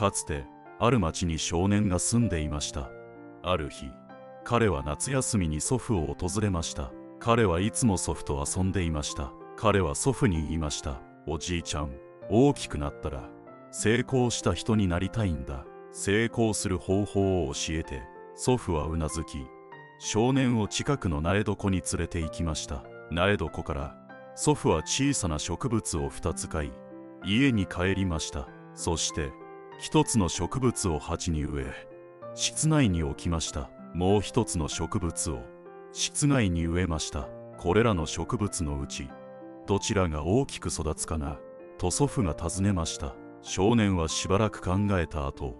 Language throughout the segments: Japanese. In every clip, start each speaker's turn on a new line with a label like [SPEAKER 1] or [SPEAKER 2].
[SPEAKER 1] かつてある町に少年が住んでいました。ある日彼は夏休みに祖父を訪れました。彼はいつも祖父と遊んでいました。彼は祖父に言いました。おじいちゃん大きくなったら成功した人になりたいんだ。成功する方法を教えて。祖父はうなずき少年を近くの苗床に連れて行きました。苗床から祖父は小さな植物を2つ買い家に帰りました。そして一つの植物を鉢に植え室内に置きました。もう一つの植物を室外に植えました。これらの植物のうちどちらが大きく育つかなと祖父が尋ねました。少年はしばらく考えた後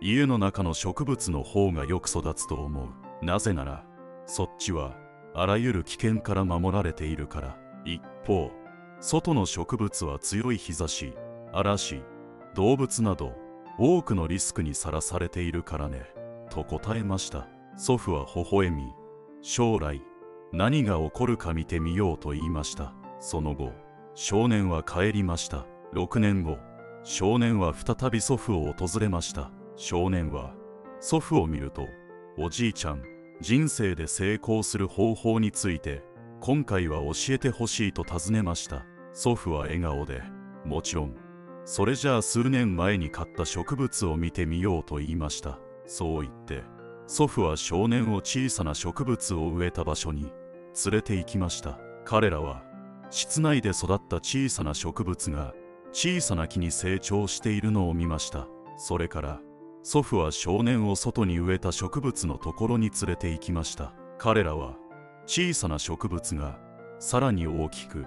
[SPEAKER 1] 家の中の植物の方がよく育つと思う。なぜならそっちはあらゆる危険から守られているから。一方外の植物は強い日差し嵐動物など多くのリスクにさらされているからね。と答えました。祖父は微笑み。将来何が起こるか見てみようと言いました。その後少年は帰りました。6年後少年は再び祖父を訪れました。少年は祖父を見るとおじいちゃん人生で成功する方法について今回は教えてほしいと尋ねました。祖父は笑顔でもちろんそれじゃあ数年前に買った植物を見てみようと言いました。そう言って祖父は少年を小さな植物を植えた場所に連れて行きました。彼らは室内で育った小さな植物が小さな木に成長しているのを見ました。それから祖父は少年を外に植えた植物のところに連れて行きました。彼らは小さな植物がさらに大きく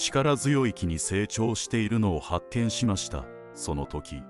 [SPEAKER 1] 力強い木に成長しているのを発見しました。その時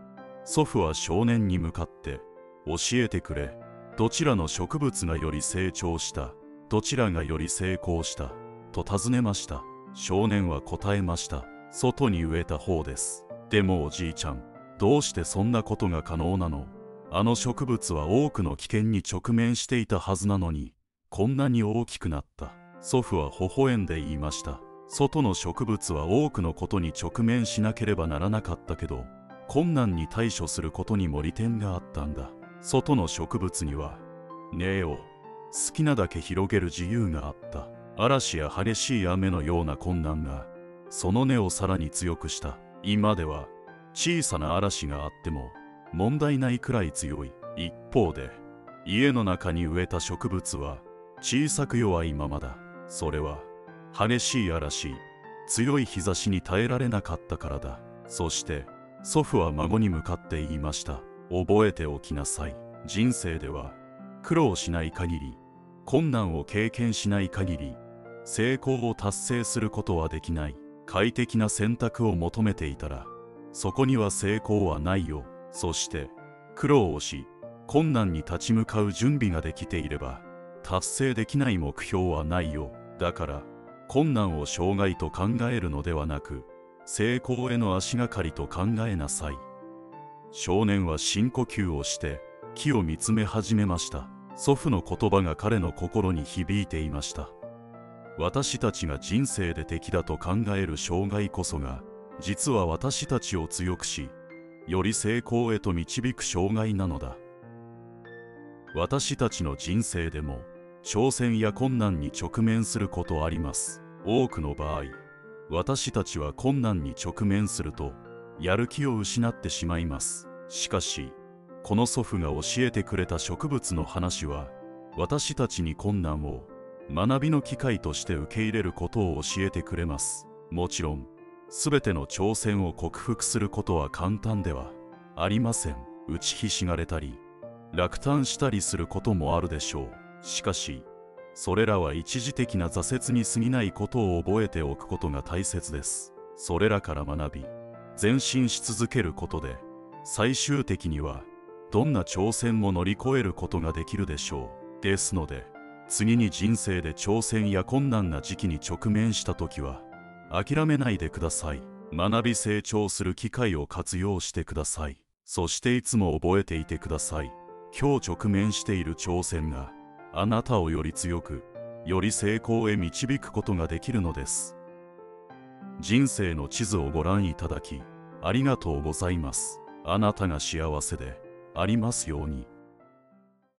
[SPEAKER 1] 祖父は少年に向かって教えてくれ。どちらの植物がより成長した？どちらがより成功した？と尋ねました。少年は答えました。外に植えた方です。でもおじいちゃんどうしてそんなことが可能なの？あの植物は多くの危険に直面していたはずなのにこんなに大きくなった。祖父は微笑んで言いました。外の植物は多くのことに直面しなければならなかったけど困難に対処することにも利点があったんだ。外の植物には根を好きなだけ広げる自由があった。嵐や激しい雨のような困難がその根をさらに強くした。今では小さな嵐があっても問題ないくらい強い。一方で家の中に植えた植物は小さく弱いままだ。それは激しい嵐強い日差しに耐えられなかったからだ。そして祖父は孫に向かって言いました。覚えておきなさい。人生では苦労しない限り困難を経験しない限り成功を達成することはできない。快適な選択を求めていたらそこには成功はないよ。そして苦労をし困難に立ち向かう準備ができていれば達成できない目標はないよ。だから困難を障害と考えるのではなく成功への足がかりと考えなさい。少年は深呼吸をして木を見つめ始めました。祖父の言葉が彼の心に響いていました。私たちが人生で敵だと考える障害こそが実は私たちを強くしより成功へと導く障害なのだ。私たちの人生でも挑戦や困難に直面することあります。多くの場合私たちは困難に直面するとやる気を失ってしまいます。しかしこの祖父が教えてくれた植物の話は私たちに困難を学びの機会として受け入れることを教えてくれます。もちろん全ての挑戦を克服することは簡単ではありません。打ちひしがれたり落胆したりすることもあるでしょう。しかしそれらは一時的な挫折に過ぎないことを覚えておくことが大切です。それらから学び前進し続けることで最終的にはどんな挑戦も乗り越えることができるでしょう。ですので次に人生で挑戦や困難な時期に直面した時は諦めないでください。学び成長する機会を活用してください。そしていつも覚えていてください。今日直面している挑戦があなたをより強くより成功へ導くことができるのです。人生の地図をご覧いただきありがとうございます。あなたが幸せでありますように。